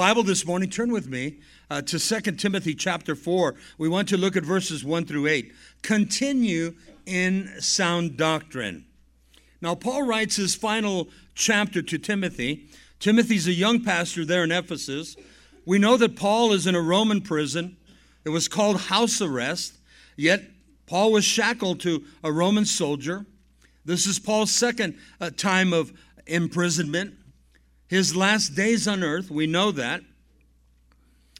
Bible this morning, turn with me uh, to 2 Timothy chapter 4. We want to look at verses 1 through 8. Continue in sound doctrine. Now, Paul writes his final chapter to Timothy. Timothy's a young pastor there in Ephesus. We know that Paul is in a Roman prison. It was called house arrest, yet Paul was shackled to a Roman soldier. This is Paul's second uh, time of imprisonment. His last days on earth, we know that.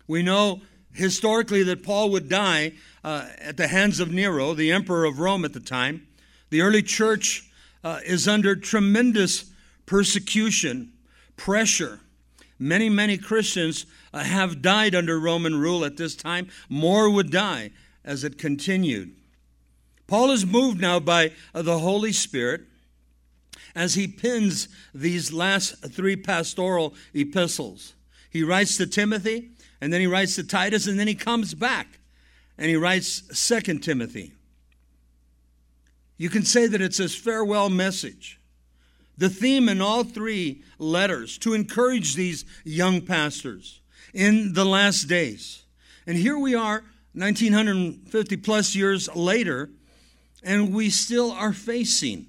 We know historically that Paul would die uh, at the hands of Nero, the emperor of Rome at the time. The early church uh, is under tremendous persecution, pressure. Many, many Christians uh, have died under Roman rule at this time. More would die as it continued. Paul is moved now by uh, the Holy Spirit as he pins these last three pastoral epistles. He writes to Timothy, and then he writes to Titus, and then he comes back and he writes Second Timothy. You can say that it's his farewell message. The theme in all three letters to encourage these young pastors in the last days. And here we are, 1950 plus years later, and we still are facing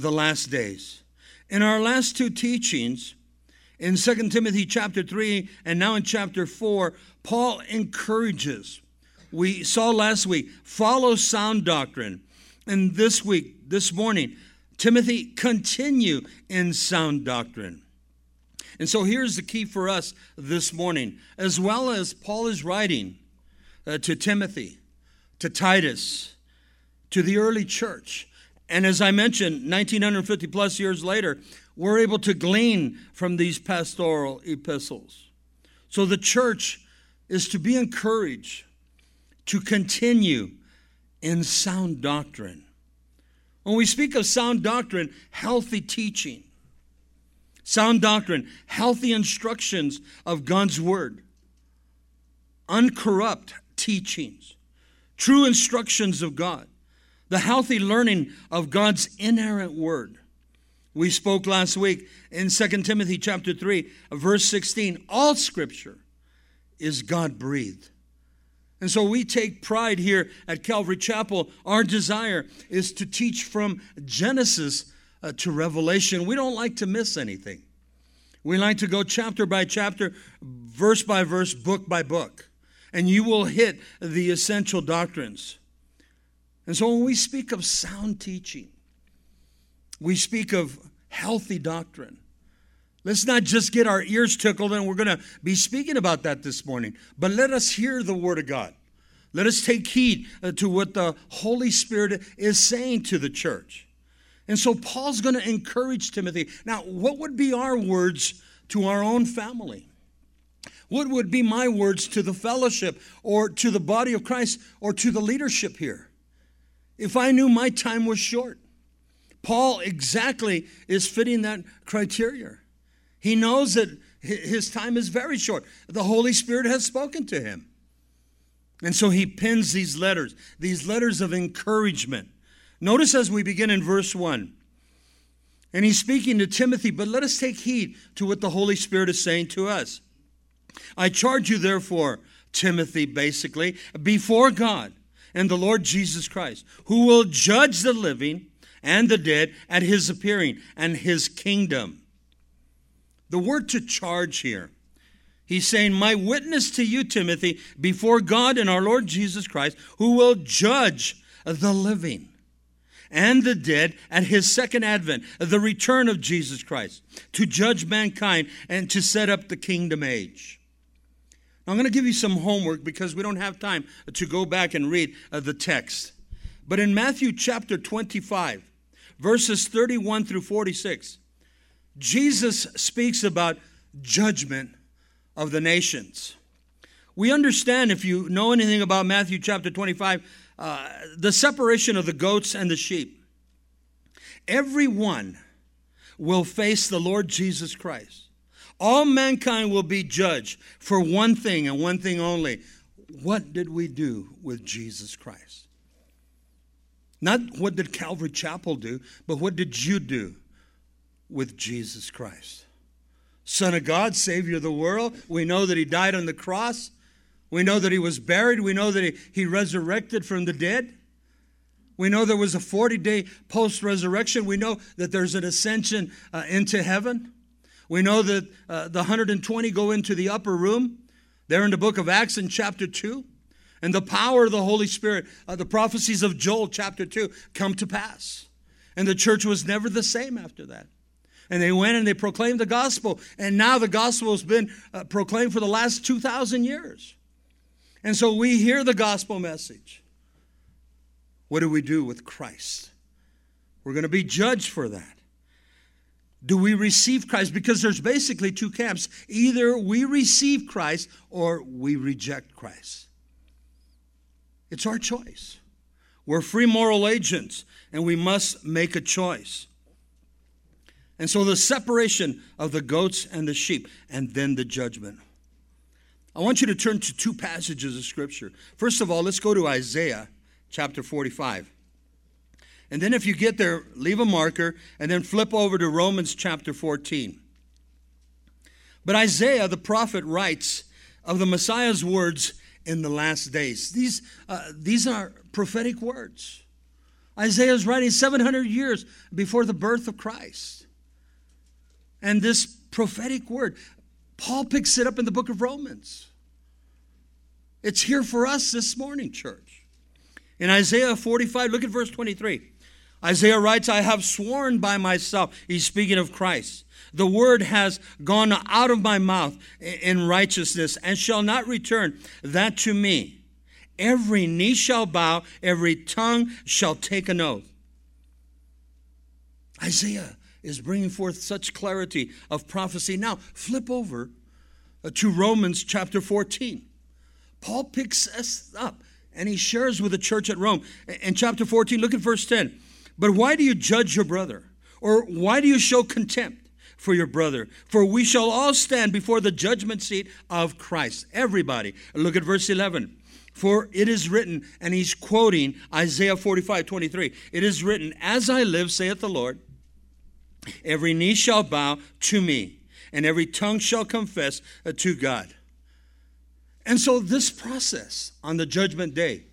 the last days. In our last two teachings, in 2 Timothy chapter 3 and now in chapter 4, Paul encourages. We saw last week, follow sound doctrine. And this week, this morning, Timothy, continue in sound doctrine. And so here's the key for us this morning. As well as Paul is writing uh, to Timothy, to Titus, to the early church, and as I mentioned, 1950 plus years later, we're able to glean from these pastoral epistles. So the church is to be encouraged to continue in sound doctrine. When we speak of sound doctrine, healthy teaching, sound doctrine, healthy instructions of God's word, uncorrupt teachings, true instructions of God the healthy learning of God's inerrant word. We spoke last week in 2 Timothy chapter 3, verse 16. All scripture is God breathed. And so we take pride here at Calvary Chapel. Our desire is to teach from Genesis uh, to Revelation. We don't like to miss anything. We like to go chapter by chapter, verse by verse, book by book. And you will hit the essential doctrines. And so when we speak of sound teaching, we speak of healthy doctrine. Let's not just get our ears tickled, and we're going to be speaking about that this morning, but let us hear the Word of God. Let us take heed uh, to what the Holy Spirit is saying to the church. And so Paul's going to encourage Timothy. Now, what would be our words to our own family? What would be my words to the fellowship or to the body of Christ or to the leadership here? If I knew my time was short. Paul exactly is fitting that criteria. He knows that his time is very short. The Holy Spirit has spoken to him. And so he pins these letters, these letters of encouragement. Notice as we begin in verse 1. And he's speaking to Timothy, but let us take heed to what the Holy Spirit is saying to us. I charge you, therefore, Timothy, basically, before God and the Lord Jesus Christ, who will judge the living and the dead at his appearing and his kingdom. The word to charge here, he's saying, My witness to you, Timothy, before God and our Lord Jesus Christ, who will judge the living and the dead at his second advent, the return of Jesus Christ, to judge mankind and to set up the kingdom age. I'm going to give you some homework because we don't have time to go back and read uh, the text. But in Matthew chapter 25, verses 31 through 46, Jesus speaks about judgment of the nations. We understand, if you know anything about Matthew chapter 25, uh, the separation of the goats and the sheep. Everyone will face the Lord Jesus Christ. All mankind will be judged for one thing and one thing only. What did we do with Jesus Christ? Not what did Calvary Chapel do, but what did you do with Jesus Christ? Son of God, Savior of the world. We know that He died on the cross. We know that He was buried. We know that He, he resurrected from the dead. We know there was a 40 day post resurrection. We know that there's an ascension uh, into heaven. We know that uh, the 120 go into the upper room. There in the book of Acts in chapter 2. And the power of the Holy Spirit, uh, the prophecies of Joel chapter 2, come to pass. And the church was never the same after that. And they went and they proclaimed the gospel. And now the gospel has been uh, proclaimed for the last 2,000 years. And so we hear the gospel message. What do we do with Christ? We're going to be judged for that. Do we receive Christ? Because there's basically two camps. Either we receive Christ or we reject Christ. It's our choice. We're free moral agents and we must make a choice. And so the separation of the goats and the sheep, and then the judgment. I want you to turn to two passages of Scripture. First of all, let's go to Isaiah chapter 45. And then, if you get there, leave a marker and then flip over to Romans chapter 14. But Isaiah, the prophet, writes of the Messiah's words in the last days. These, uh, these are prophetic words. Isaiah is writing 700 years before the birth of Christ. And this prophetic word, Paul picks it up in the book of Romans. It's here for us this morning, church. In Isaiah 45, look at verse 23. Isaiah writes, I have sworn by myself. He's speaking of Christ. The word has gone out of my mouth in righteousness and shall not return that to me. Every knee shall bow, every tongue shall take an oath. Isaiah is bringing forth such clarity of prophecy. Now, flip over uh, to Romans chapter 14. Paul picks us up and he shares with the church at Rome. In chapter 14, look at verse 10. But why do you judge your brother? Or why do you show contempt for your brother? For we shall all stand before the judgment seat of Christ. Everybody. Look at verse 11. For it is written, and he's quoting Isaiah 45 23. It is written, As I live, saith the Lord, every knee shall bow to me, and every tongue shall confess to God. And so, this process on the judgment day,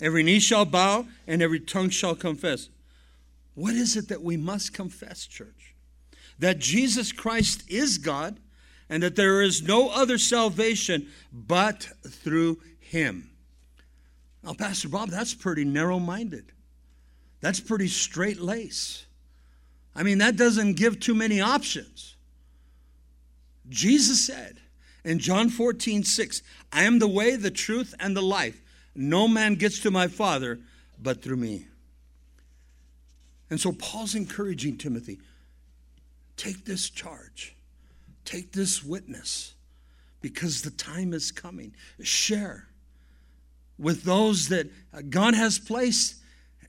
Every knee shall bow and every tongue shall confess. What is it that we must confess, church? That Jesus Christ is God and that there is no other salvation but through him. Now, Pastor Bob, that's pretty narrow minded. That's pretty straight lace. I mean, that doesn't give too many options. Jesus said in John 14, 6, I am the way, the truth, and the life. No man gets to my Father but through me. And so Paul's encouraging Timothy take this charge, take this witness, because the time is coming. Share with those that God has placed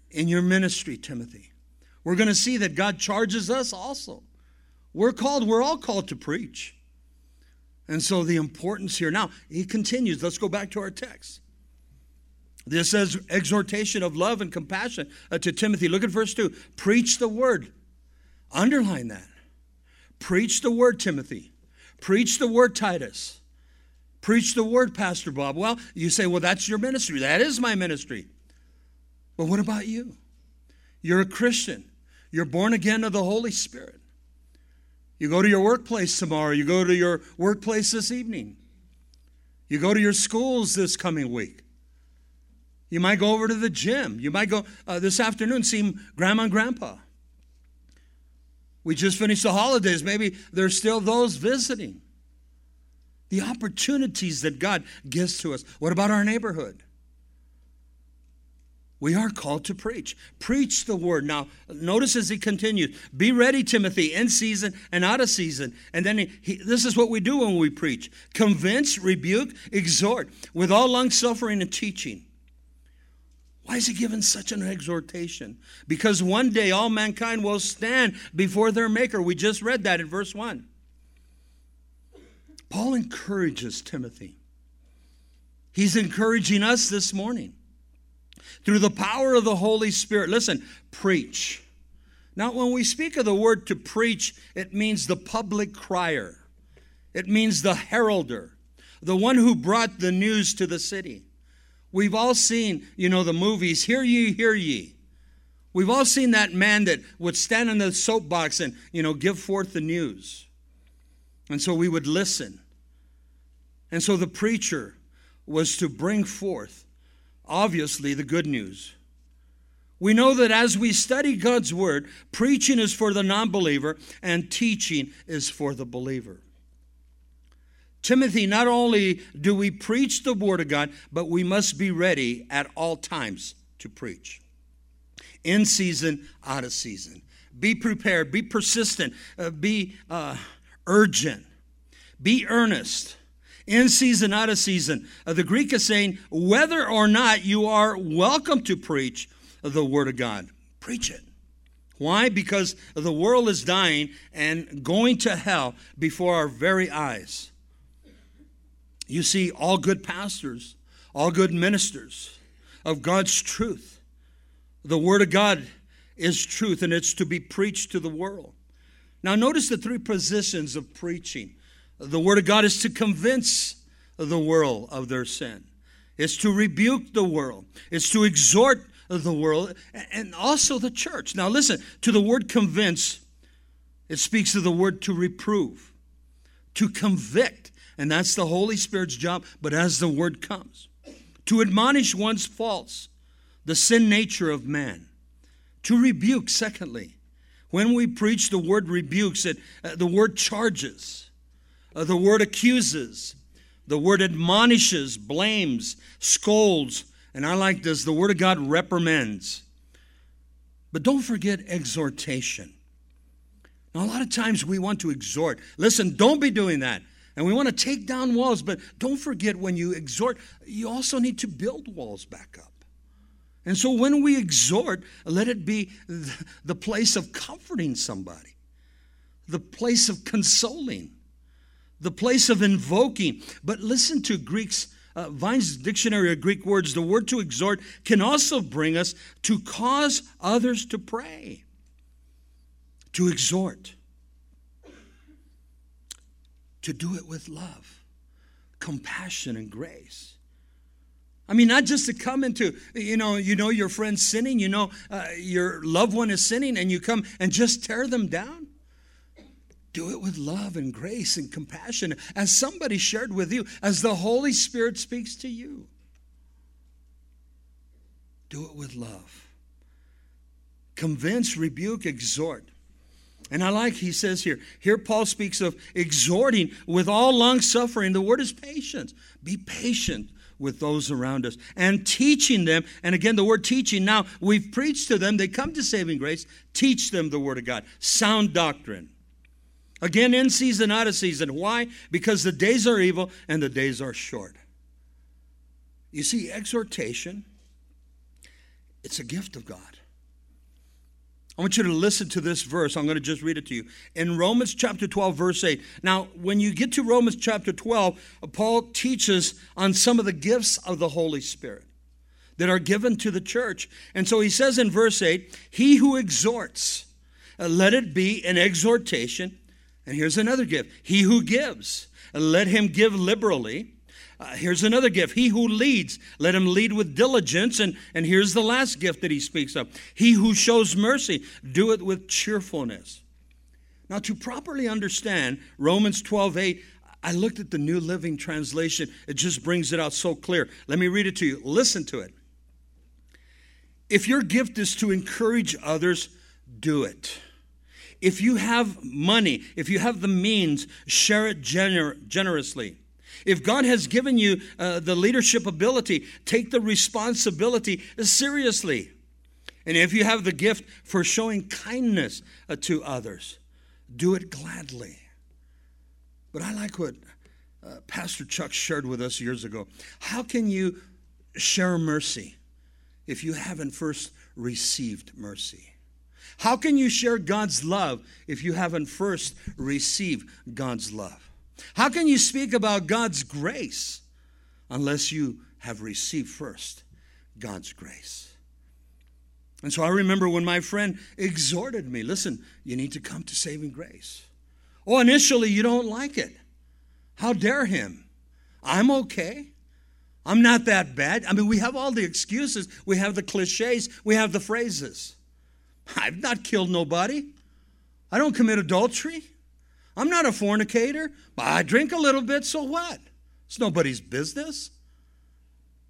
in your ministry, Timothy. We're going to see that God charges us also. We're called, we're all called to preach. And so the importance here. Now, he continues. Let's go back to our text. This says exhortation of love and compassion uh, to Timothy. Look at verse 2. Preach the word. Underline that. Preach the word, Timothy. Preach the word, Titus. Preach the word, Pastor Bob. Well, you say, well, that's your ministry. That is my ministry. But what about you? You're a Christian. You're born again of the Holy Spirit. You go to your workplace tomorrow. You go to your workplace this evening. You go to your schools this coming week. You might go over to the gym. You might go uh, this afternoon see grandma and grandpa. We just finished the holidays. Maybe there's still those visiting. The opportunities that God gives to us. What about our neighborhood? We are called to preach. Preach the word. Now, notice as he continues be ready, Timothy, in season and out of season. And then he, he, this is what we do when we preach convince, rebuke, exhort with all long suffering and teaching. Why is he given such an exhortation? Because one day all mankind will stand before their Maker. We just read that in verse 1. Paul encourages Timothy. He's encouraging us this morning. Through the power of the Holy Spirit, listen, preach. Now, when we speak of the word to preach, it means the public crier, it means the heralder, the one who brought the news to the city. We've all seen, you know, the movies, Hear Ye, Hear Ye. We've all seen that man that would stand on the soapbox and, you know, give forth the news. And so we would listen. And so the preacher was to bring forth, obviously, the good news. We know that as we study God's word, preaching is for the non believer and teaching is for the believer. Timothy, not only do we preach the word of God, but we must be ready at all times to preach. In season, out of season. Be prepared, be persistent, uh, be uh, urgent, be earnest. In season, out of season. Uh, the Greek is saying whether or not you are welcome to preach the word of God, preach it. Why? Because the world is dying and going to hell before our very eyes. You see, all good pastors, all good ministers of God's truth, the Word of God is truth and it's to be preached to the world. Now, notice the three positions of preaching. The Word of God is to convince the world of their sin, it's to rebuke the world, it's to exhort the world, and also the church. Now, listen to the word convince, it speaks of the word to reprove, to convict. And that's the Holy Spirit's job, but as the word comes, to admonish one's faults, the sin nature of man, to rebuke, secondly. When we preach, the word rebukes, it, uh, the word charges, uh, the word accuses, the word admonishes, blames, scolds, and I like this the word of God reprimands. But don't forget exhortation. Now, a lot of times we want to exhort. Listen, don't be doing that. And we want to take down walls, but don't forget when you exhort, you also need to build walls back up. And so when we exhort, let it be the place of comforting somebody, the place of consoling, the place of invoking. But listen to Greek's uh, Vine's dictionary of Greek words, the word to exhort can also bring us to cause others to pray, to exhort to do it with love, compassion, and grace. I mean, not just to come into, you know, you know your friend's sinning, you know uh, your loved one is sinning, and you come and just tear them down. Do it with love and grace and compassion, as somebody shared with you, as the Holy Spirit speaks to you. Do it with love. Convince, rebuke, exhort. And I like, he says here, here Paul speaks of exhorting with all long suffering. The word is patience. Be patient with those around us and teaching them. And again, the word teaching, now we've preached to them, they come to saving grace, teach them the word of God, sound doctrine. Again, in season, out of season. Why? Because the days are evil and the days are short. You see, exhortation, it's a gift of God. I want you to listen to this verse. I'm going to just read it to you. In Romans chapter 12, verse 8. Now, when you get to Romans chapter 12, Paul teaches on some of the gifts of the Holy Spirit that are given to the church. And so he says in verse 8, He who exhorts, uh, let it be an exhortation. And here's another gift He who gives, let him give liberally. Uh, here's another gift. He who leads, let him lead with diligence. And, and here's the last gift that he speaks of. He who shows mercy, do it with cheerfulness. Now, to properly understand Romans 12 8, I looked at the New Living Translation. It just brings it out so clear. Let me read it to you. Listen to it. If your gift is to encourage others, do it. If you have money, if you have the means, share it gener- generously. If God has given you uh, the leadership ability, take the responsibility seriously. And if you have the gift for showing kindness uh, to others, do it gladly. But I like what uh, Pastor Chuck shared with us years ago. How can you share mercy if you haven't first received mercy? How can you share God's love if you haven't first received God's love? How can you speak about God's grace unless you have received first God's grace? And so I remember when my friend exhorted me listen, you need to come to saving grace. Oh, initially you don't like it. How dare him? I'm okay. I'm not that bad. I mean, we have all the excuses, we have the cliches, we have the phrases. I've not killed nobody. I don't commit adultery. I'm not a fornicator, but I drink a little bit, so what? It's nobody's business.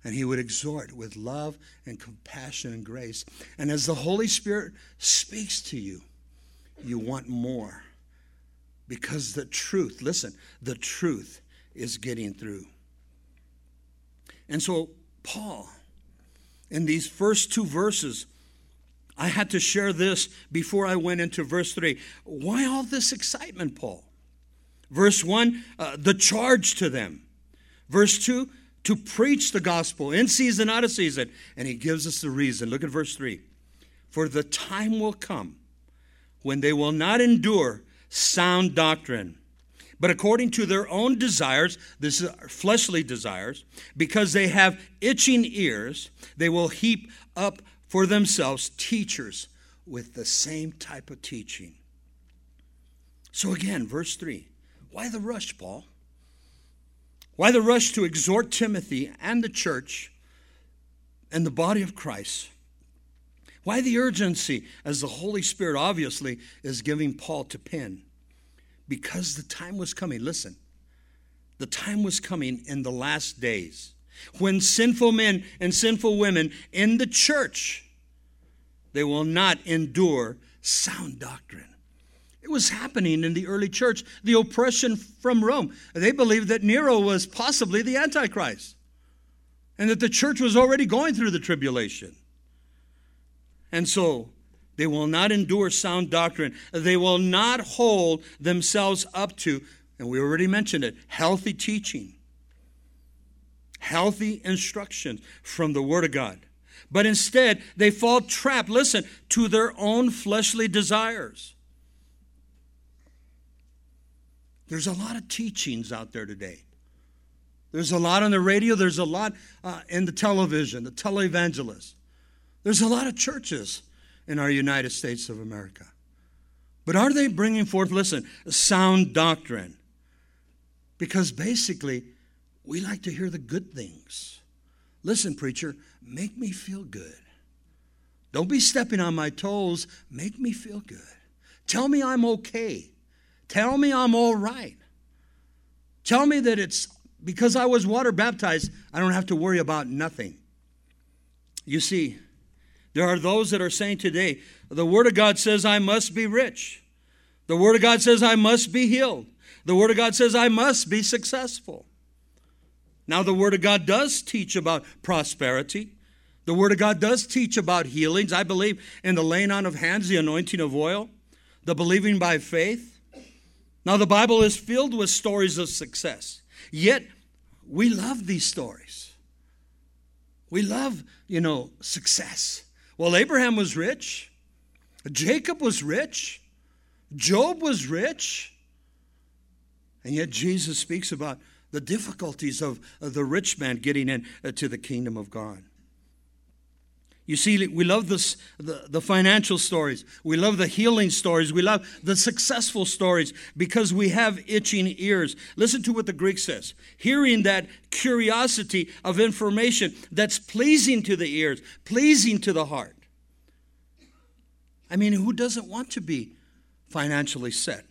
And he would exhort with love and compassion and grace. And as the Holy Spirit speaks to you, you want more. Because the truth, listen, the truth is getting through. And so, Paul, in these first two verses, I had to share this before I went into verse 3. Why all this excitement, Paul? Verse 1, uh, the charge to them. Verse 2, to preach the gospel in season, out of season. And he gives us the reason. Look at verse 3. For the time will come when they will not endure sound doctrine but according to their own desires, this is fleshly desires, because they have itching ears, they will heap up for themselves teachers with the same type of teaching. So again, verse 3 why the rush, Paul? Why the rush to exhort Timothy and the church and the body of Christ? Why the urgency as the Holy Spirit obviously is giving Paul to pen? because the time was coming. Listen, the time was coming in the last days when sinful men and sinful women in the church they will not endure sound doctrine. It was happening in the early church, the oppression from Rome. They believed that Nero was possibly the Antichrist and that the church was already going through the tribulation. And so they will not endure sound doctrine. They will not hold themselves up to, and we already mentioned it, healthy teaching, healthy instruction from the Word of God. But instead, they fall trapped, listen, to their own fleshly desires. There's a lot of teachings out there today. There's a lot on the radio, there's a lot uh, in the television, the televangelists. There's a lot of churches in our United States of America. But are they bringing forth, listen, sound doctrine? Because basically, we like to hear the good things. Listen, preacher, make me feel good. Don't be stepping on my toes. Make me feel good. Tell me I'm okay. Tell me I'm all right. Tell me that it's because I was water baptized, I don't have to worry about nothing. You see, there are those that are saying today, the Word of God says I must be rich. The Word of God says I must be healed. The Word of God says I must be successful. Now, the Word of God does teach about prosperity. The Word of God does teach about healings. I believe in the laying on of hands, the anointing of oil, the believing by faith. Now, the Bible is filled with stories of success. Yet, we love these stories. We love, you know, success. Well, Abraham was rich, Jacob was rich, Job was rich. And yet Jesus speaks about the difficulties of, the rich man getting into uh, the kingdom of God. You see, we love this, the, the financial stories. We love the healing stories. We love the successful stories because we have itching ears. Listen to what the Greek says hearing that curiosity of information that's pleasing to the ears, pleasing to the heart. I mean, who doesn't want to be financially set?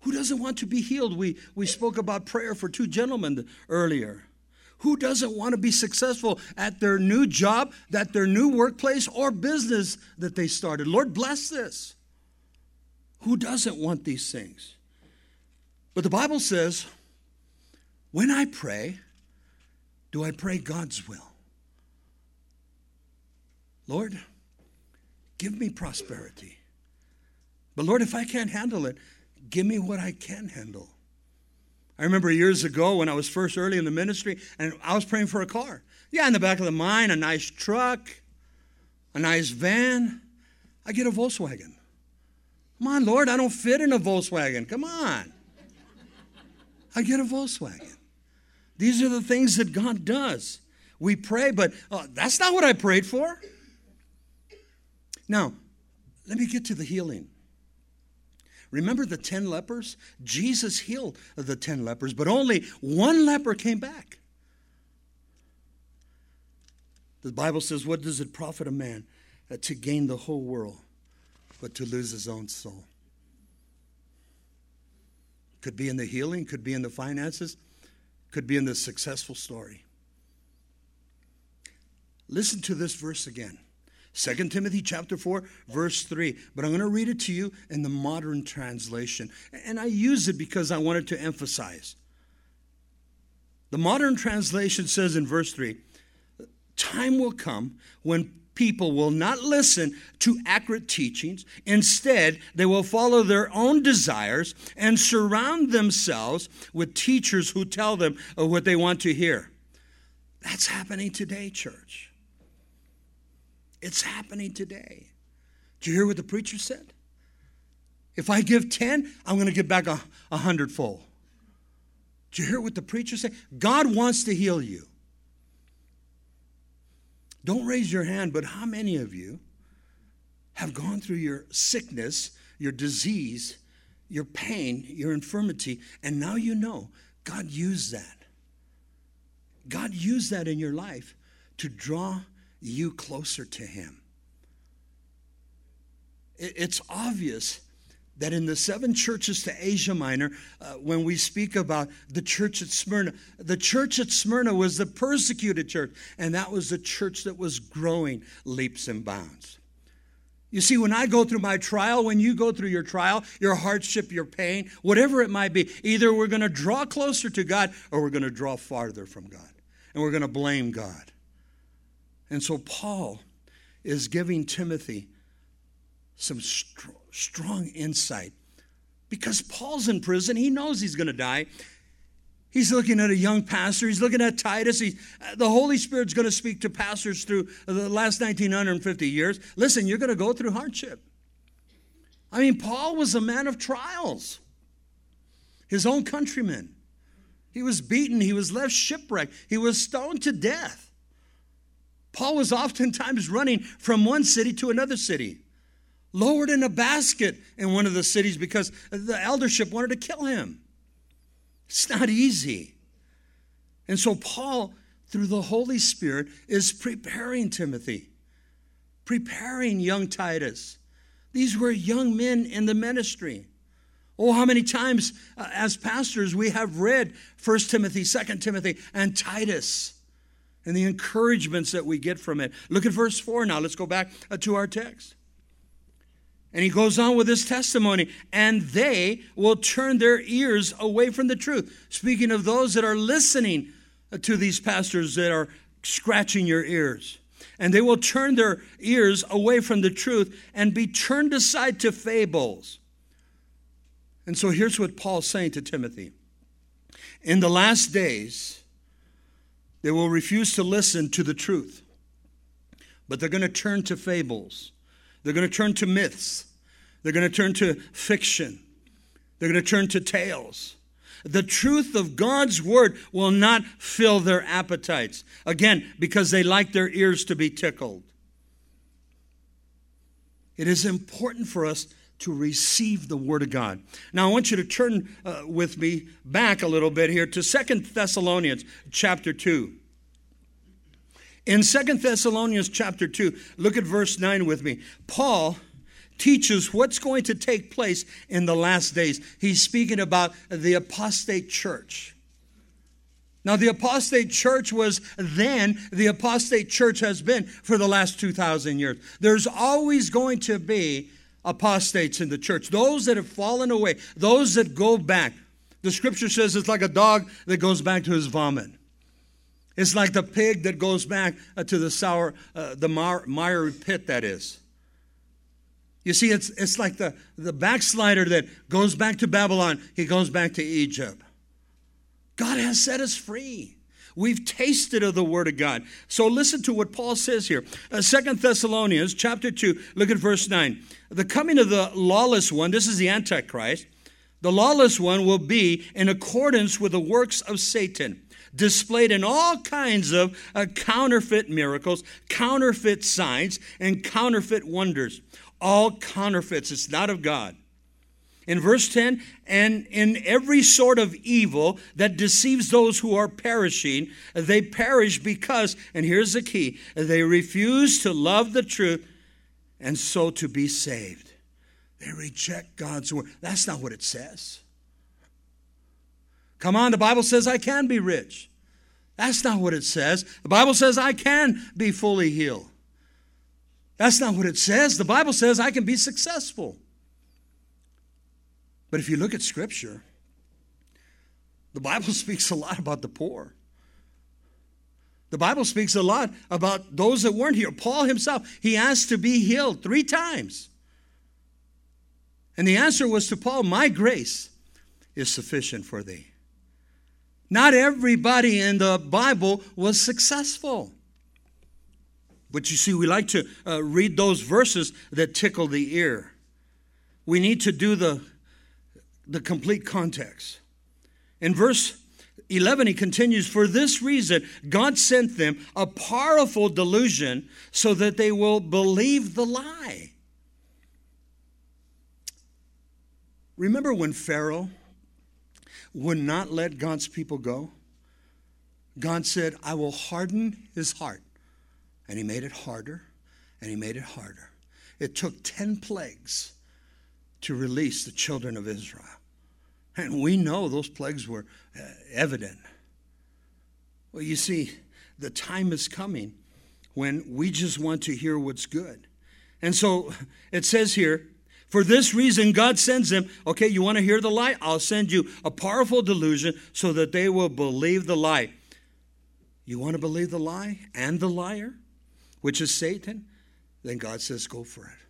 Who doesn't want to be healed? We, we spoke about prayer for two gentlemen earlier. Who doesn't want to be successful at their new job, at their new workplace or business that they started? Lord, bless this. Who doesn't want these things? But the Bible says, when I pray, do I pray God's will? Lord, give me prosperity. But Lord, if I can't handle it, give me what I can handle. I remember years ago when I was first early in the ministry and I was praying for a car. Yeah, in the back of the mine, a nice truck, a nice van. I get a Volkswagen. Come on, Lord, I don't fit in a Volkswagen. Come on. I get a Volkswagen. These are the things that God does. We pray, but oh, that's not what I prayed for. Now, let me get to the healing. Remember the 10 lepers? Jesus healed the 10 lepers, but only one leper came back. The Bible says, What does it profit a man uh, to gain the whole world, but to lose his own soul? Could be in the healing, could be in the finances, could be in the successful story. Listen to this verse again. 2 Timothy chapter 4 verse 3 but I'm going to read it to you in the modern translation. And I use it because I wanted to emphasize. The modern translation says in verse 3 time will come when people will not listen to accurate teachings. Instead they will follow their own desires and surround themselves with teachers who tell them what they want to hear. That's happening today church it's happening today. Do you hear what the preacher said? If I give 10, I'm going to give back a, a hundredfold. Do you hear what the preacher said? God wants to heal you. Don't raise your hand, but how many of you have gone through your sickness, your disease, your pain, your infirmity, and now you know God used that? God used that in your life to draw you closer to Him. It's obvious that in the seven churches to Asia Minor, uh, when we speak about the church at Smyrna, the church at Smyrna was the persecuted church, and that was the church that was growing leaps and bounds. You see, when I go through my trial, when you go through your trial, your hardship, your pain, whatever it might be, either we're going to draw closer to God or we're going to draw farther from God. And we're going to blame God. And so Paul is giving Timothy some str- strong insight because Paul's in prison. He knows he's going to die. He's looking at a young pastor. He's looking at Titus. He, uh, the Holy Spirit's going to speak to pastors through the last 1950 years. Listen, you're going to go through hardship. I mean, Paul was a man of trials. His own countrymen. He was beaten. He was left shipwrecked. He was stoned to death. Paul was oftentimes running from one city to another city, lowered in a basket in one of the cities because the eldership wanted to kill him. It's not easy. And so, Paul, through the Holy Spirit, is preparing Timothy, preparing young Titus. These were young men in the ministry. Oh, how many times uh, as pastors we have read 1 Timothy, 2 Timothy, and Titus and the encouragements that we get from it. Look at verse 4 now. Let's go back uh, to our text. And he goes on with his testimony, and they will turn their ears away from the truth. Speaking of those that are listening uh, to these pastors that are scratching your ears. And they will turn their ears away from the truth and be turned aside to fables. And so here's what Paul's saying to Timothy In the last days, they will refuse to listen to the truth, but they're going to turn to fables. They're going to turn to myths. They're going to turn to fiction. They're going to turn to tales. The truth of God's word will not fill their appetites. Again, because they like their ears to be tickled. It is important for us to receive the word of God. Now I want you to turn uh, with me back a little bit here to Second Thessalonians chapter 2. In Second Thessalonians chapter 2, look at verse 9 with me. Paul teaches what's going to take place in the last days. He's speaking about the apostate church. Now, the apostate church was then, the apostate church has been for the last 2,000 years. There's always going to be apostates in the church, those that have fallen away, those that go back. The scripture says it's like a dog that goes back to his vomit. It's like the pig that goes back uh, to the sour, uh, the miry pit that is. You see, it's, it's like the, the backslider that goes back to Babylon, he goes back to Egypt. God has set us free. We've tasted of the word of God. So listen to what Paul says here. Uh, Second Thessalonians chapter 2, look at verse 9. The coming of the lawless one, this is the Antichrist, The lawless one will be in accordance with the works of Satan, displayed in all kinds of uh, counterfeit miracles, counterfeit signs, and counterfeit wonders. All counterfeits. It's not of God. In verse 10, and in every sort of evil that deceives those who are perishing, they perish because, and here's the key, they refuse to love the truth and so to be saved. They reject God's word. That's not what it says. Come on, the Bible says I can be rich. That's not what it says. The Bible says I can be fully healed. That's not what it says. The Bible says I can be successful. But if you look at Scripture, the Bible speaks a lot about the poor. The Bible speaks a lot about those that weren't here. Paul himself, he asked to be healed three times. And the answer was to Paul, My grace is sufficient for thee. Not everybody in the Bible was successful. But you see, we like to uh, read those verses that tickle the ear. We need to do the, the complete context. In verse 11, he continues, For this reason, God sent them a powerful delusion so that they will believe the lie. Remember when Pharaoh would not let God's people go? God said, I will harden his heart. And he made it harder, and he made it harder. It took 10 plagues to release the children of Israel. And we know those plagues were uh, evident. Well, you see, the time is coming when we just want to hear what's good. And so it says here, for this reason, God sends them, okay, you want to hear the lie? I'll send you a powerful delusion so that they will believe the lie. You want to believe the lie and the liar, which is Satan? Then God says, go for it.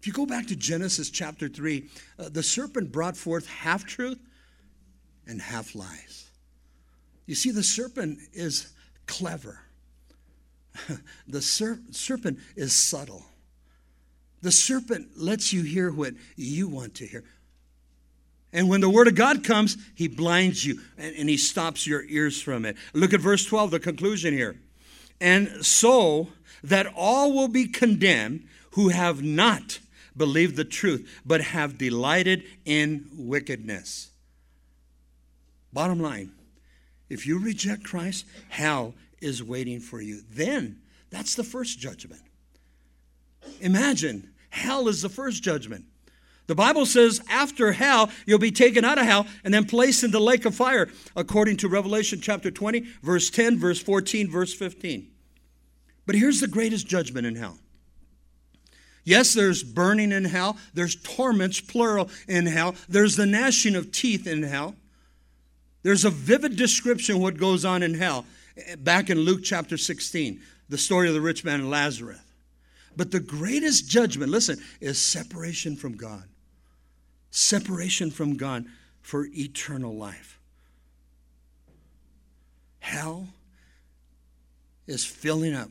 If you go back to Genesis chapter 3, uh, the serpent brought forth half truth and half lies. You see, the serpent is clever, the ser- serpent is subtle. The serpent lets you hear what you want to hear. And when the word of God comes, he blinds you and, and, he stops your ears from it. Look at verse 12, the conclusion here. And so that all will be condemned who have not believed the truth, but have delighted in wickedness. Bottom line if you reject Christ, hell is waiting for you. Then, that's the first judgment. Imagine, hell is the first judgment. The Bible says after hell, you'll be taken out of hell and then placed in the lake of fire, according to Revelation chapter 20, verse 10, verse 14, verse 15. But here's the greatest judgment in hell. Yes, there's burning in hell, there's torments, plural, in hell, there's the gnashing of teeth in hell. There's a vivid description of what goes on in hell eh, back in Luke chapter 16, the story of the rich man and Lazarus. But the greatest judgment, listen, is separation from God. Separation from God for eternal life. Hell is filling up.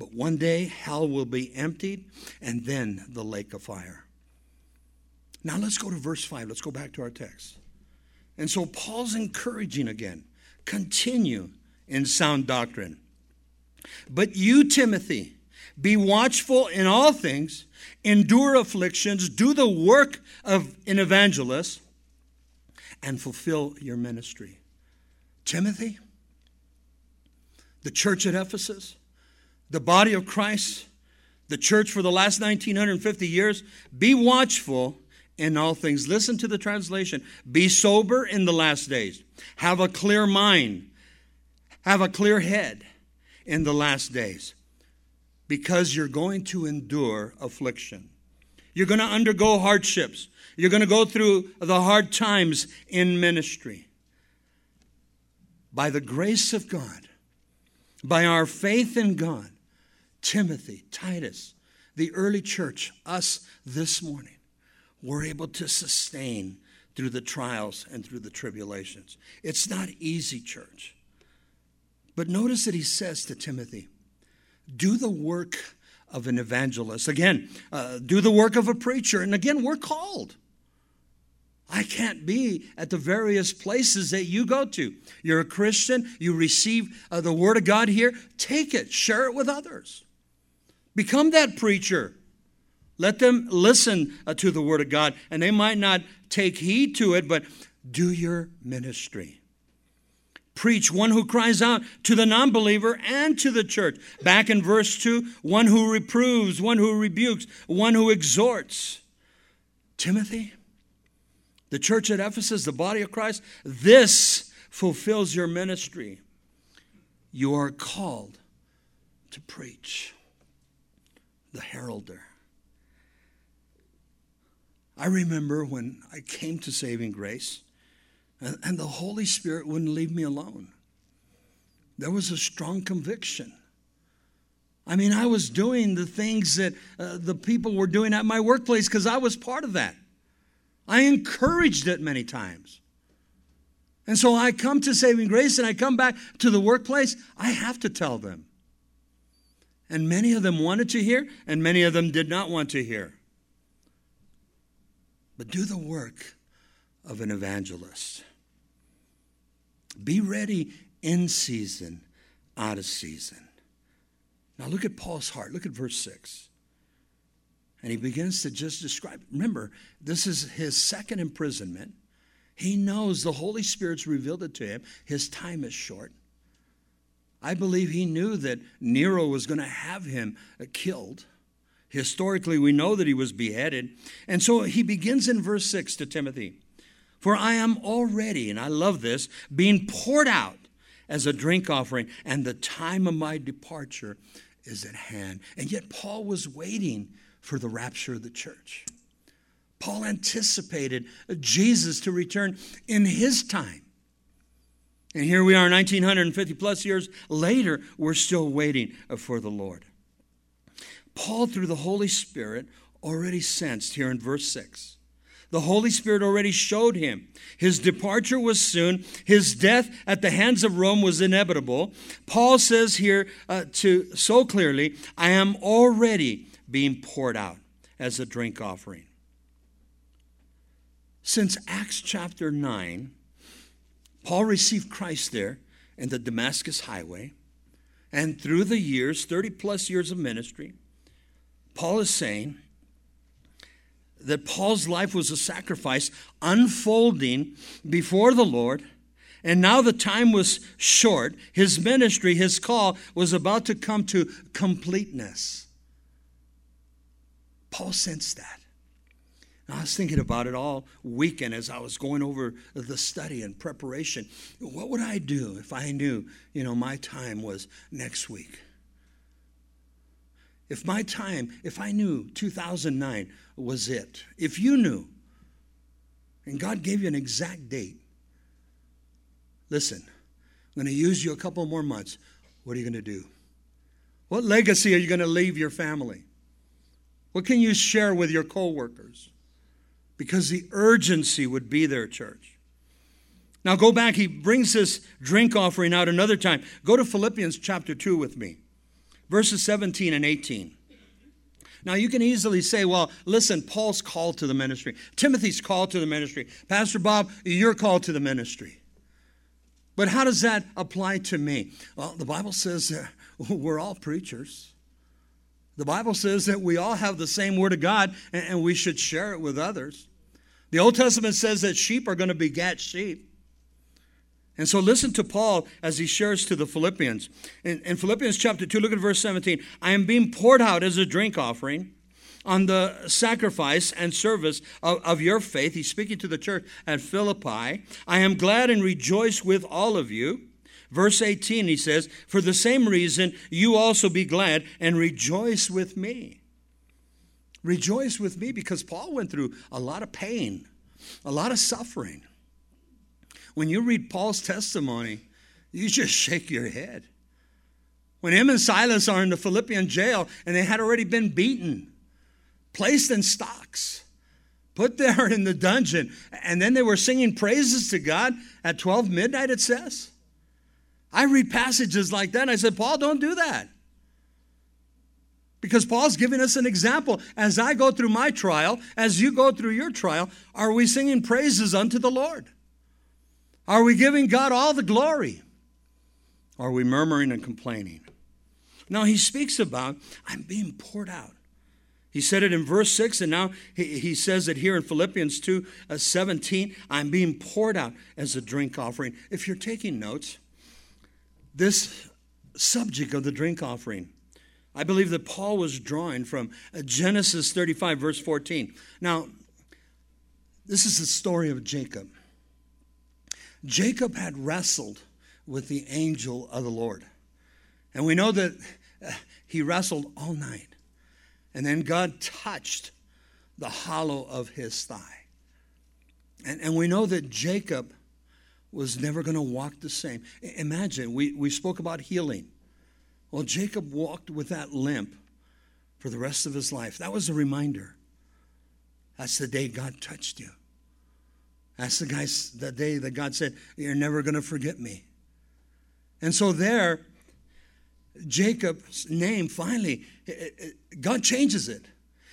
But one day, hell will be emptied, and then the lake of fire. Now let's go to verse 5. Let's go back to our text. And so Paul's encouraging again continue in sound doctrine. But you, Timothy, be watchful in all things, endure afflictions, do the work of an evangelist, and fulfill your ministry. Timothy, the church at Ephesus, the body of Christ, the church for the last 1950 years, be watchful in all things. Listen to the translation. Be sober in the last days. Have a clear mind. Have a clear head in the last days because you're going to endure affliction. You're going to undergo hardships. You're going to go through the hard times in ministry. By the grace of God, by our faith in God, Timothy, Titus, the early church, us this morning, we're able to sustain through the trials and through the tribulations. It's not easy, church. But notice that he says to Timothy, do the work of an evangelist. Again, uh, do the work of a preacher. And again, we're called. I can't be at the various places that you go to. You're a Christian, you receive uh, the Word of God here, take it, share it with others. Become that preacher. Let them listen uh, to the Word of God, and they might not take heed to it, but do your ministry. Preach one who cries out to the non believer and to the church. Back in verse 2, one who reproves, one who rebukes, one who exhorts. Timothy, the church at Ephesus, the body of Christ, this fulfills your ministry. You are called to preach, the heralder. I remember when I came to saving grace, and, and the Holy Spirit wouldn't leave me alone. There was a strong conviction. I mean, I was doing the things that uh, the people were doing at my workplace because I was part of that. I encouraged it many times. And so I come to saving grace and I come back to the workplace, I have to tell them. And many of them wanted to hear, and many of them did not want to hear. But do the work of an evangelist. Be ready in season, out of season. Now look at Paul's heart. Look at verse 6. And he begins to just describe. Remember, this is his second imprisonment. He knows the Holy Spirit's revealed it to him. His time is short. I believe he knew that Nero was going to have him uh, killed. Historically, we know that he was beheaded. And so he begins in verse 6 to Timothy For I am already, and I love this, being poured out as a drink offering, and the time of my departure is at hand. And yet, Paul was waiting for the rapture of the church. Paul anticipated uh, Jesus to return in his time. And here we are, 1950 plus years later, we're still waiting for the Lord. Paul, through the Holy Spirit, already sensed here in verse 6. The Holy Spirit already showed him. His departure was soon. His death at the hands of Rome was inevitable. Paul says here uh, to so clearly, I am already being poured out as a drink offering. Since Acts chapter 9, Paul received Christ there in the Damascus highway. And through the years, 30 plus years of ministry, Paul is saying that Paul's life was a sacrifice unfolding before the Lord. And now the time was short. His ministry, his call, was about to come to completeness. Paul sensed that. And I was thinking about it all weekend as I was going over the study and preparation. What would I do if I knew, you know, my time was next week? If my time, if I knew 2009 was it, if you knew, and God gave you an exact date, listen, I'm going to use you a couple more months. What are you going to do? What legacy are you going to leave your family? What can you share with your coworkers? Because the urgency would be there, church. Now go back. He brings this drink offering out another time. Go to Philippians chapter 2 with me, verses 17 and 18. Now, you can easily say, well, listen, Paul's called to the ministry. Timothy's called to the ministry. Pastor Bob, you're called to the ministry. But how does that apply to me? Well, the Bible says we're all preachers. The Bible says that we all have the same Word of God and we should share it with others. The Old Testament says that sheep are going to beget sheep. And so listen to Paul as he shares to the Philippians. In, in, Philippians chapter 2, look at verse 17. I am being poured out as a drink offering on the sacrifice and service of, of your faith. He's speaking to the church at Philippi. I am glad and rejoice with all of you. Verse 18, he says, For the same reason, you also be glad and rejoice with me. Rejoice with me because Paul went through a lot of pain, a lot of suffering. When you read Paul's testimony, you just shake your head. When him and Silas are in the Philippian jail and they had already been beaten, placed in stocks, put there in the dungeon, and then they were singing praises to God at 12 midnight, it says. I read passages like that and I said, Paul, don't do that. Because Paul's giving us an example. As I go through my trial, as you go through your trial, are we singing praises unto the Lord? Are we giving God all the glory? Are we murmuring and complaining? Now he speaks about, I'm being poured out. He said it in verse 6, and now he, he says it here in Philippians 2 uh, 17. I'm being poured out as a drink offering. If you're taking notes, this subject of the drink offering, I believe that Paul was drawing from uh, Genesis 35, verse 14. Now, this is the story of Jacob. Jacob had wrestled with the angel of the Lord. And we know that uh, he wrestled all night. And then God touched the hollow of his thigh. And, and we know that Jacob was never going to walk the same. Imagine, we, we spoke about healing. Well, Jacob walked with that limp for the rest of his life. That was a reminder. That's the day God touched you. That's the, guys, the day that God said, You're never going to forget me. And so there, Jacob's name finally, God changes it.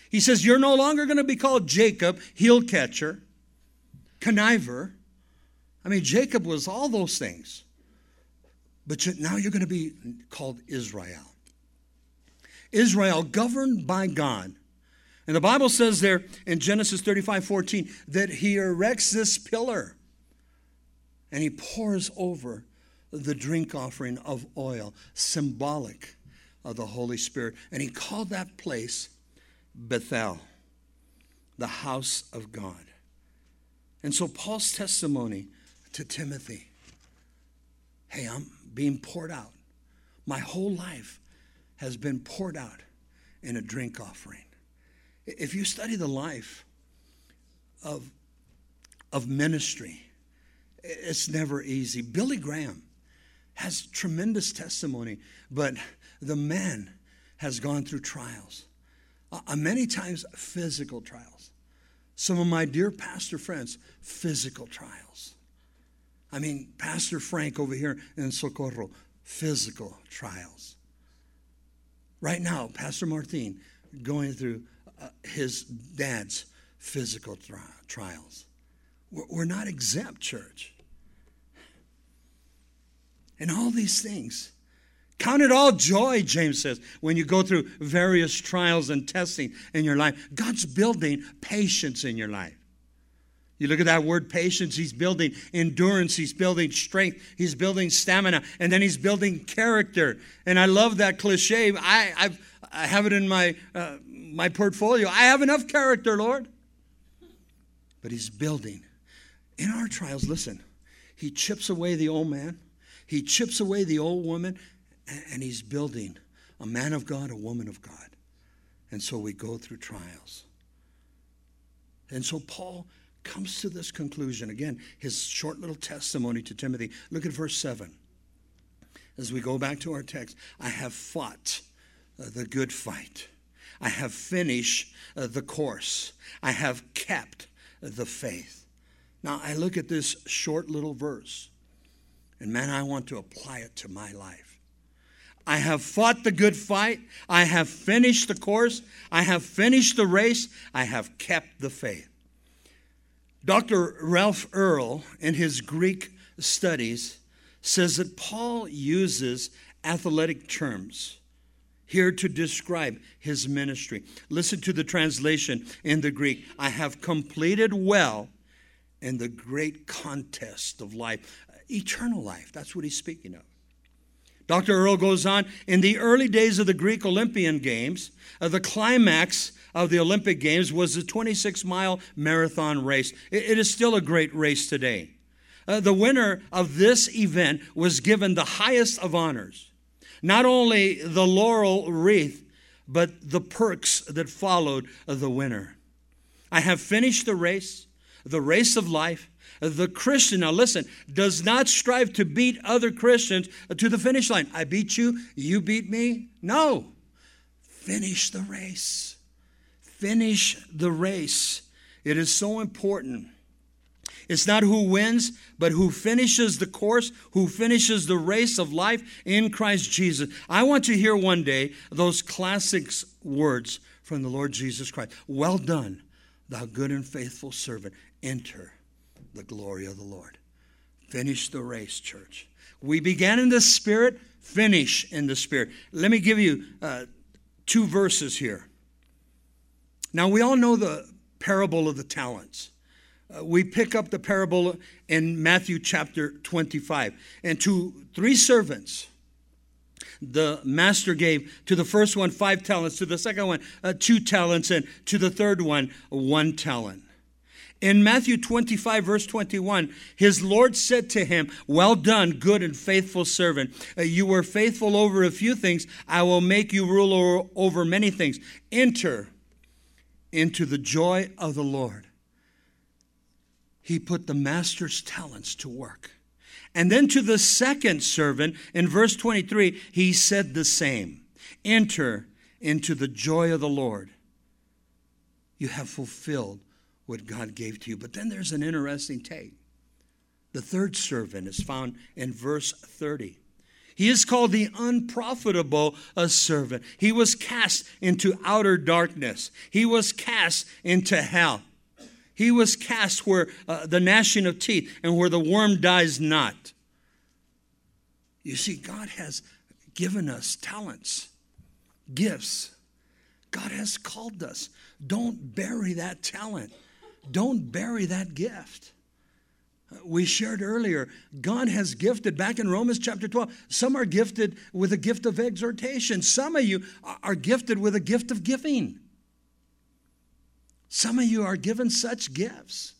He says, You're no longer going to be called Jacob, heel catcher, conniver. I mean, Jacob was all those things. But now you're going to be called Israel. Israel, governed by God. And the Bible says there in Genesis 35 14 that he erects this pillar and he pours over the drink offering of oil, symbolic of the Holy Spirit. And he called that place Bethel, the house of God. And so Paul's testimony to Timothy hey, I'm being poured out. My whole life has been poured out in a drink offering. If you study the life of, of ministry, it's never easy. Billy Graham has tremendous testimony, but the man has gone through trials, uh, many times physical trials. Some of my dear pastor friends, physical trials. I mean, Pastor Frank over here in Socorro, physical trials. Right now, Pastor Martin going through uh, his dad's physical tri- trials. We're, we're not exempt, church and all these things. Count it all joy, James says, when you go through various trials and testing in your life. God's building patience in your life. You look at that word patience, he's building endurance, he's building strength, he's building stamina, and then he's building character. And I love that cliche. I, I've, I have it in my, uh, my portfolio. I have enough character, Lord. But he's building. In our trials, listen, he chips away the old man he chips away the old woman and he's building a man of God, a woman of God. And so we go through trials. And so Paul comes to this conclusion. Again, his short little testimony to Timothy. Look at verse 7. As we go back to our text, I have fought uh, the good fight. I have finished uh, the course. I have kept the faith. Now, I look at this short little verse. And man, I want to apply it to my life. I have fought the good fight. I have finished the course. I have finished the race. I have kept the faith. Dr. Ralph Earle, in his Greek studies, says that Paul uses athletic terms here to describe his ministry. Listen to the translation in the Greek I have completed well in the great contest of life eternal life. That's what he's speaking of. Dr. Earle goes on in the early days of the Greek Olympian Games, uh, the climax of the Olympic Games was the 26 mile marathon race. it, is still a great race today. Uh, the winner of this event was given the highest of honors not only the laurel wreath, but the perks that followed the winner. I have finished the race, the race of life. The Christian, now listen, does not strive to beat other Christians to the finish line. I beat you, you beat me. No. Finish the race. Finish the race. It is so important. It's not who wins, but who finishes the course, who finishes the race of life in Christ Jesus. I want to hear one day those classic words from the Lord Jesus Christ. Well done, thou good and faithful servant. Enter the glory of the Lord. Finish the race, church. We began in the Spirit, finish in the Spirit. Let me give you uh, two verses here. Now, we all know the parable of the talents. Uh, we pick up the parable in Matthew chapter 25. And to three servants, the master gave to the first one five talents, to the second one uh, two talents, and to the third one one talent. In Matthew 25, verse 21, his Lord said to him, Well done, good and faithful servant. Uh, you were faithful over a few things. I will make you ruler over many things. Enter into the joy of the Lord. He put the master's talents to work. And then to the second servant, in verse 23, he said the same Enter into the joy of the Lord. You have fulfilled what God gave to you. But then there's an interesting take. The third servant is found in verse 30. He is called the unprofitable servant. He was cast into outer darkness. He was cast into hell. He was cast where uh, the gnashing of teeth and where the worm dies not. You see, God has given us talents, gifts. God has called us. Don't bury that talent. Don't bury that gift. We shared earlier, God has gifted, back in Romans chapter 12, some are gifted with a gift of exhortation. Some of you are gifted with a gift of giving. Some of you are given such gifts.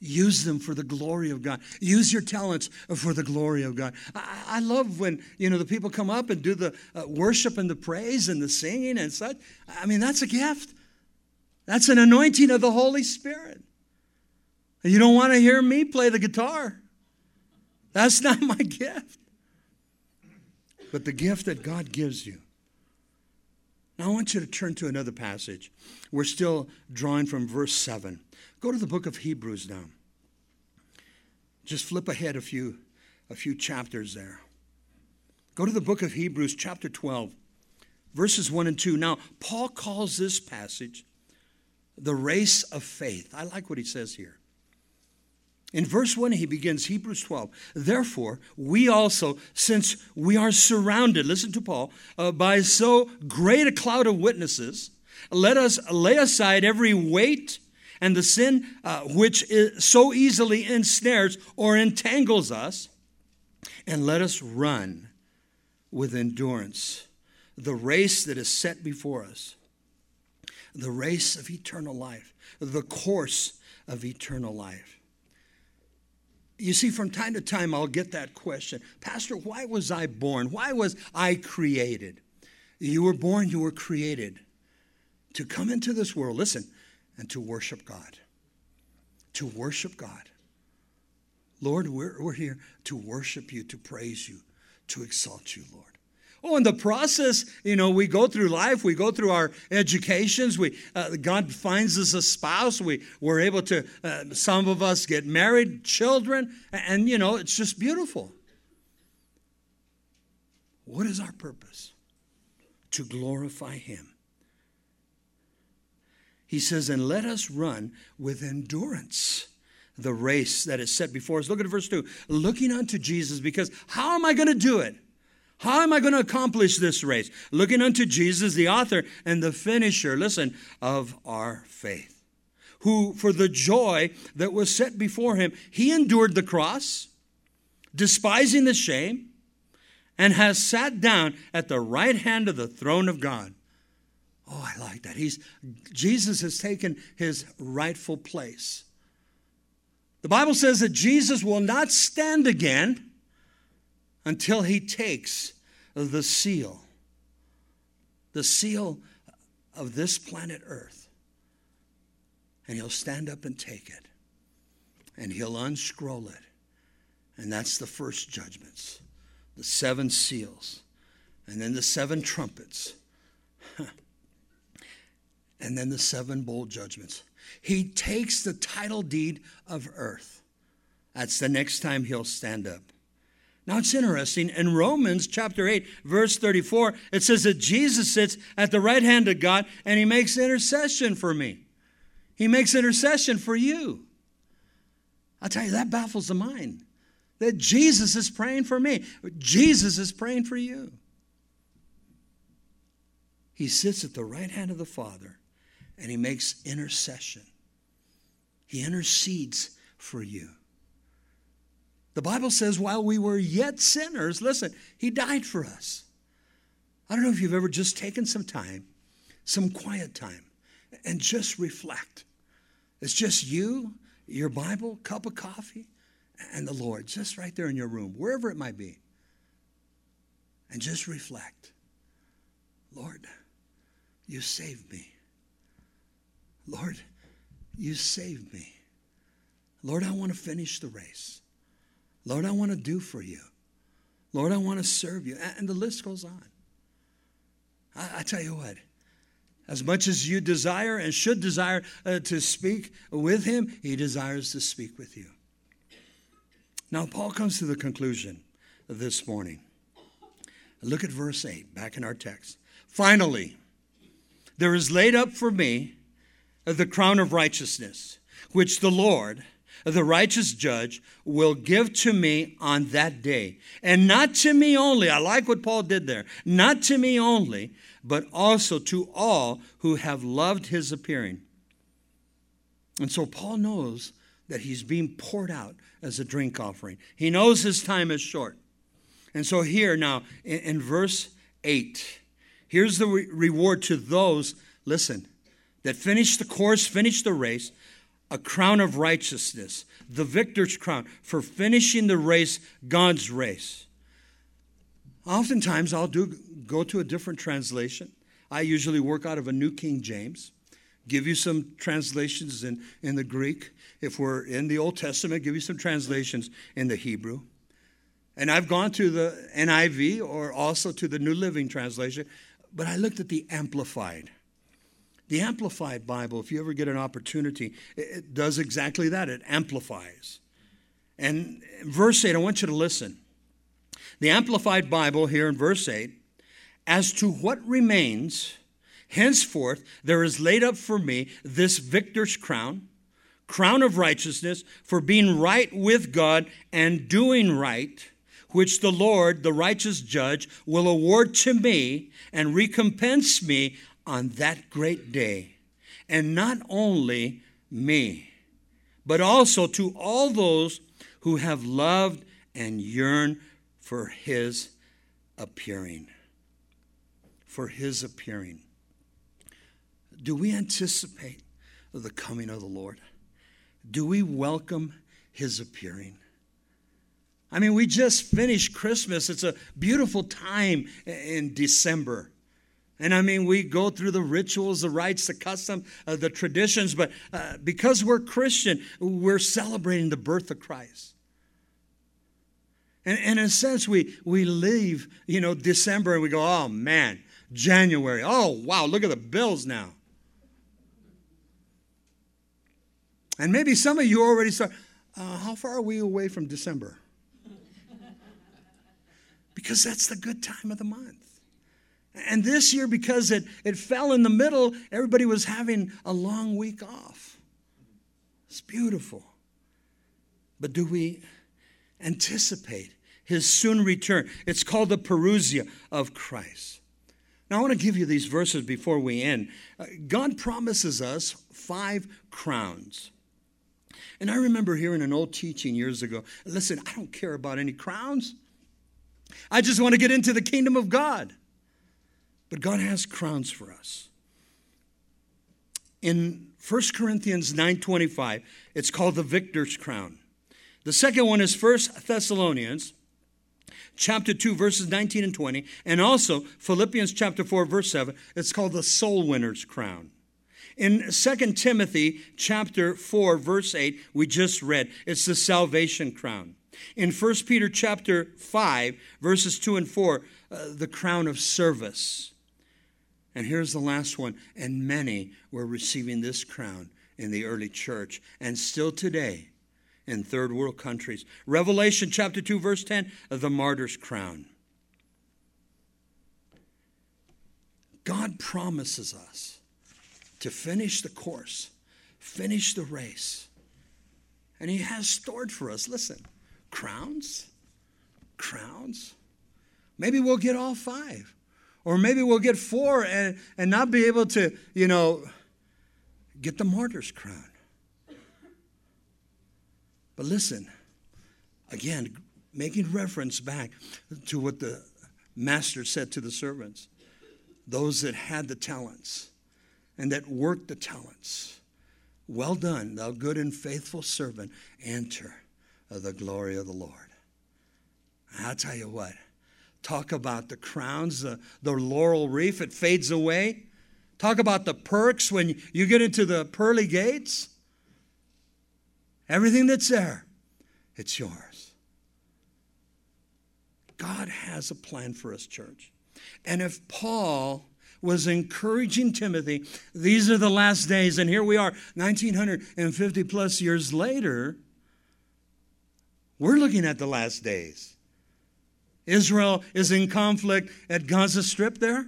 Use them for the glory of God. Use your talents for the glory of God. I, I love when you know the people come up and do the uh, worship and the praise and the singing and such. I mean, that's a gift. That's an anointing of the Holy Spirit. You don't want to hear me play the guitar. That's not my gift. But the gift that God gives you. Now, I want you to turn to another passage. We're still drawing from verse 7. Go to the book of Hebrews now. Just flip ahead a few, a few chapters there. Go to the book of Hebrews, chapter 12, verses 1 and 2. Now, Paul calls this passage the race of faith. I like what he says here. In verse 1, he begins Hebrews 12. Therefore, we also, since we are surrounded, listen to Paul, uh, by so great a cloud of witnesses, let us lay aside every weight and the sin uh, which so easily ensnares or entangles us, and let us run with endurance the race that is set before us the race of eternal life, the course of eternal life. You see, from time to time, I'll get that question Pastor, why was I born? Why was I created? You were born, you were created to come into this world, listen, and to worship God. To worship God. Lord, we're, we're here to worship you, to praise you, to exalt you, Lord. Oh, in the process, you know, we go through life, we go through our educations, we, uh, God finds us a spouse, we, we're able to, uh, some of us get married, children, and, you know, it's just beautiful. What is our purpose? To glorify Him. He says, and let us run with endurance the race that is set before us. Look at verse 2. Looking unto Jesus, because how am I going to do it? How am I going to accomplish this race? Looking unto Jesus, the author and the finisher, listen, of our faith, who for the joy that was set before him, he endured the cross, despising the shame, and has sat down at the right hand of the throne of God. Oh, I like that. He's Jesus has taken his rightful place. The Bible says that Jesus will not stand again until he takes the seal, the seal of this planet Earth. And he'll stand up and take it. And he'll unscroll it. And that's the first judgments the seven seals, and then the seven trumpets, and then the seven bowl judgments. He takes the title deed of earth. That's the next time he'll stand up. Now it's interesting. In Romans chapter 8, verse 34, it says that Jesus sits at the right hand of God and he makes intercession for me. He makes intercession for you. I'll tell you, that baffles the mind. That Jesus is praying for me, Jesus is praying for you. He sits at the right hand of the Father and he makes intercession. He intercedes for you. The Bible says, while we were yet sinners, listen, He died for us. I don't know if you've ever just taken some time, some quiet time, and just reflect. It's just you, your Bible, cup of coffee, and the Lord, just right there in your room, wherever it might be. And just reflect. Lord, you saved me. Lord, you saved me. Lord, I want to finish the race. Lord, I want to do for you. Lord, I want to serve you. And the list goes on. I, I tell you what, as much as you desire and should desire uh, to speak with him, he desires to speak with you. Now, Paul comes to the conclusion this morning. Look at verse 8, back in our text. Finally, there is laid up for me the crown of righteousness, which the Lord, the righteous judge will give to me on that day. And not to me only. I like what Paul did there. Not to me only, but also to all who have loved his appearing. And so Paul knows that he's being poured out as a drink offering. He knows his time is short. And so here now in, in verse 8, here's the re- reward to those, listen, that finish the course, finish the race, a crown of righteousness, the victor's crown for finishing the race, God's race. Oftentimes, I'll do go to a different translation. I usually work out of a New King James. Give you some translations in, in the Greek. If we're in the Old Testament, give you some translations in the Hebrew. And I've gone to the NIV or also to the New Living Translation, but I looked at the Amplified. The Amplified Bible, if you ever get an opportunity, it does exactly that. It amplifies. And verse 8, I want you to listen. The Amplified Bible here in verse 8, as to what remains, henceforth there is laid up for me this victor's crown, crown of righteousness for being right with God and doing right which the Lord, the righteous judge, will award to me and recompense me on that great day. And not only me, but also to all those who have loved and yearned for his appearing. For his appearing. Do we anticipate the coming of the Lord? Do we welcome his appearing? I mean, we just finished Christmas. It's a beautiful time in December. And I mean, we go through the rituals, the rites, the custom, uh, the traditions, but uh, because we're Christian, we're celebrating the birth of Christ. And, and in a sense, we, we leave, you know, December and we go, oh man, January. Oh, wow, look at the bills now. And maybe some of you already start, uh, how far are we away from December? because that's the good time of the month. And this year, because it, it fell in the middle, everybody was having a long week off. It's beautiful. But do we anticipate his soon return? It's called the parousia of Christ. Now, I want to give you these verses before we end. Uh, God promises us five crowns. And I remember hearing an old teaching years ago listen, I don't care about any crowns. I just want to get into the kingdom of God. But God has crowns for us. In 1 Corinthians 9:25, it's called the victor's crown. The second one is 1 Thessalonians chapter 2 verses 19 and 20 and also Philippians chapter 4 verse 7 it's called the soul winner's crown. In 2 Timothy chapter 4 verse 8 we just read it's the salvation crown. In 1 Peter chapter 5 verses 2 and 4 uh, the crown of service. And here's the last one. And many were receiving this crown in the early church and still today in third world countries. Revelation chapter 2, verse 10 the martyr's crown. God promises us to finish the course, finish the race. And He has stored for us, listen, crowns, crowns. Maybe we'll get all five. Or maybe we'll get four and, and not be able to, you know, get the martyr's crown. But listen, again, making reference back to what the master said to the servants those that had the talents and that worked the talents. Well done, thou good and faithful servant. Enter the glory of the Lord. I'll tell you what, talk about the crowns, the, the laurel wreath, it fades away. Talk about the perks when you get into the pearly gates. Everything that's there, it's yours. God has a plan for us, church. And if Paul was encouraging Timothy, these are the last days, and here we are, 1950 plus years later, we're looking at the last days. Israel is in conflict at Gaza Strip there.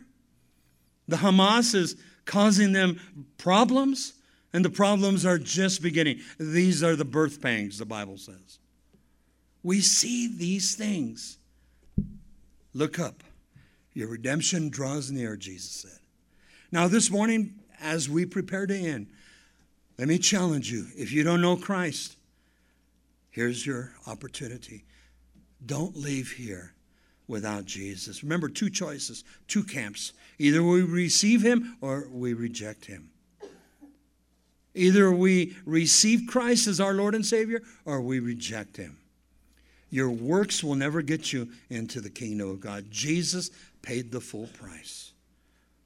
The Hamas is causing them problems, and the problems are just beginning. These are the birth pangs, the Bible says. We see these things. Look up. Your redemption draws near, Jesus said. Now, this morning, as we prepare to end, let me challenge you. If you don't know Christ, here's your opportunity. Don't leave here without Jesus. Remember, two choices, two camps. Either we receive him or we reject him. Either we receive Christ as our Lord and Savior or we reject him. Your works will never get you into the kingdom of God. Jesus paid the full price.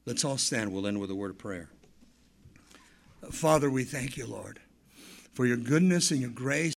Let's all stand. We'll end with a word of prayer. Father, we thank you, Lord, for your goodness and your grace.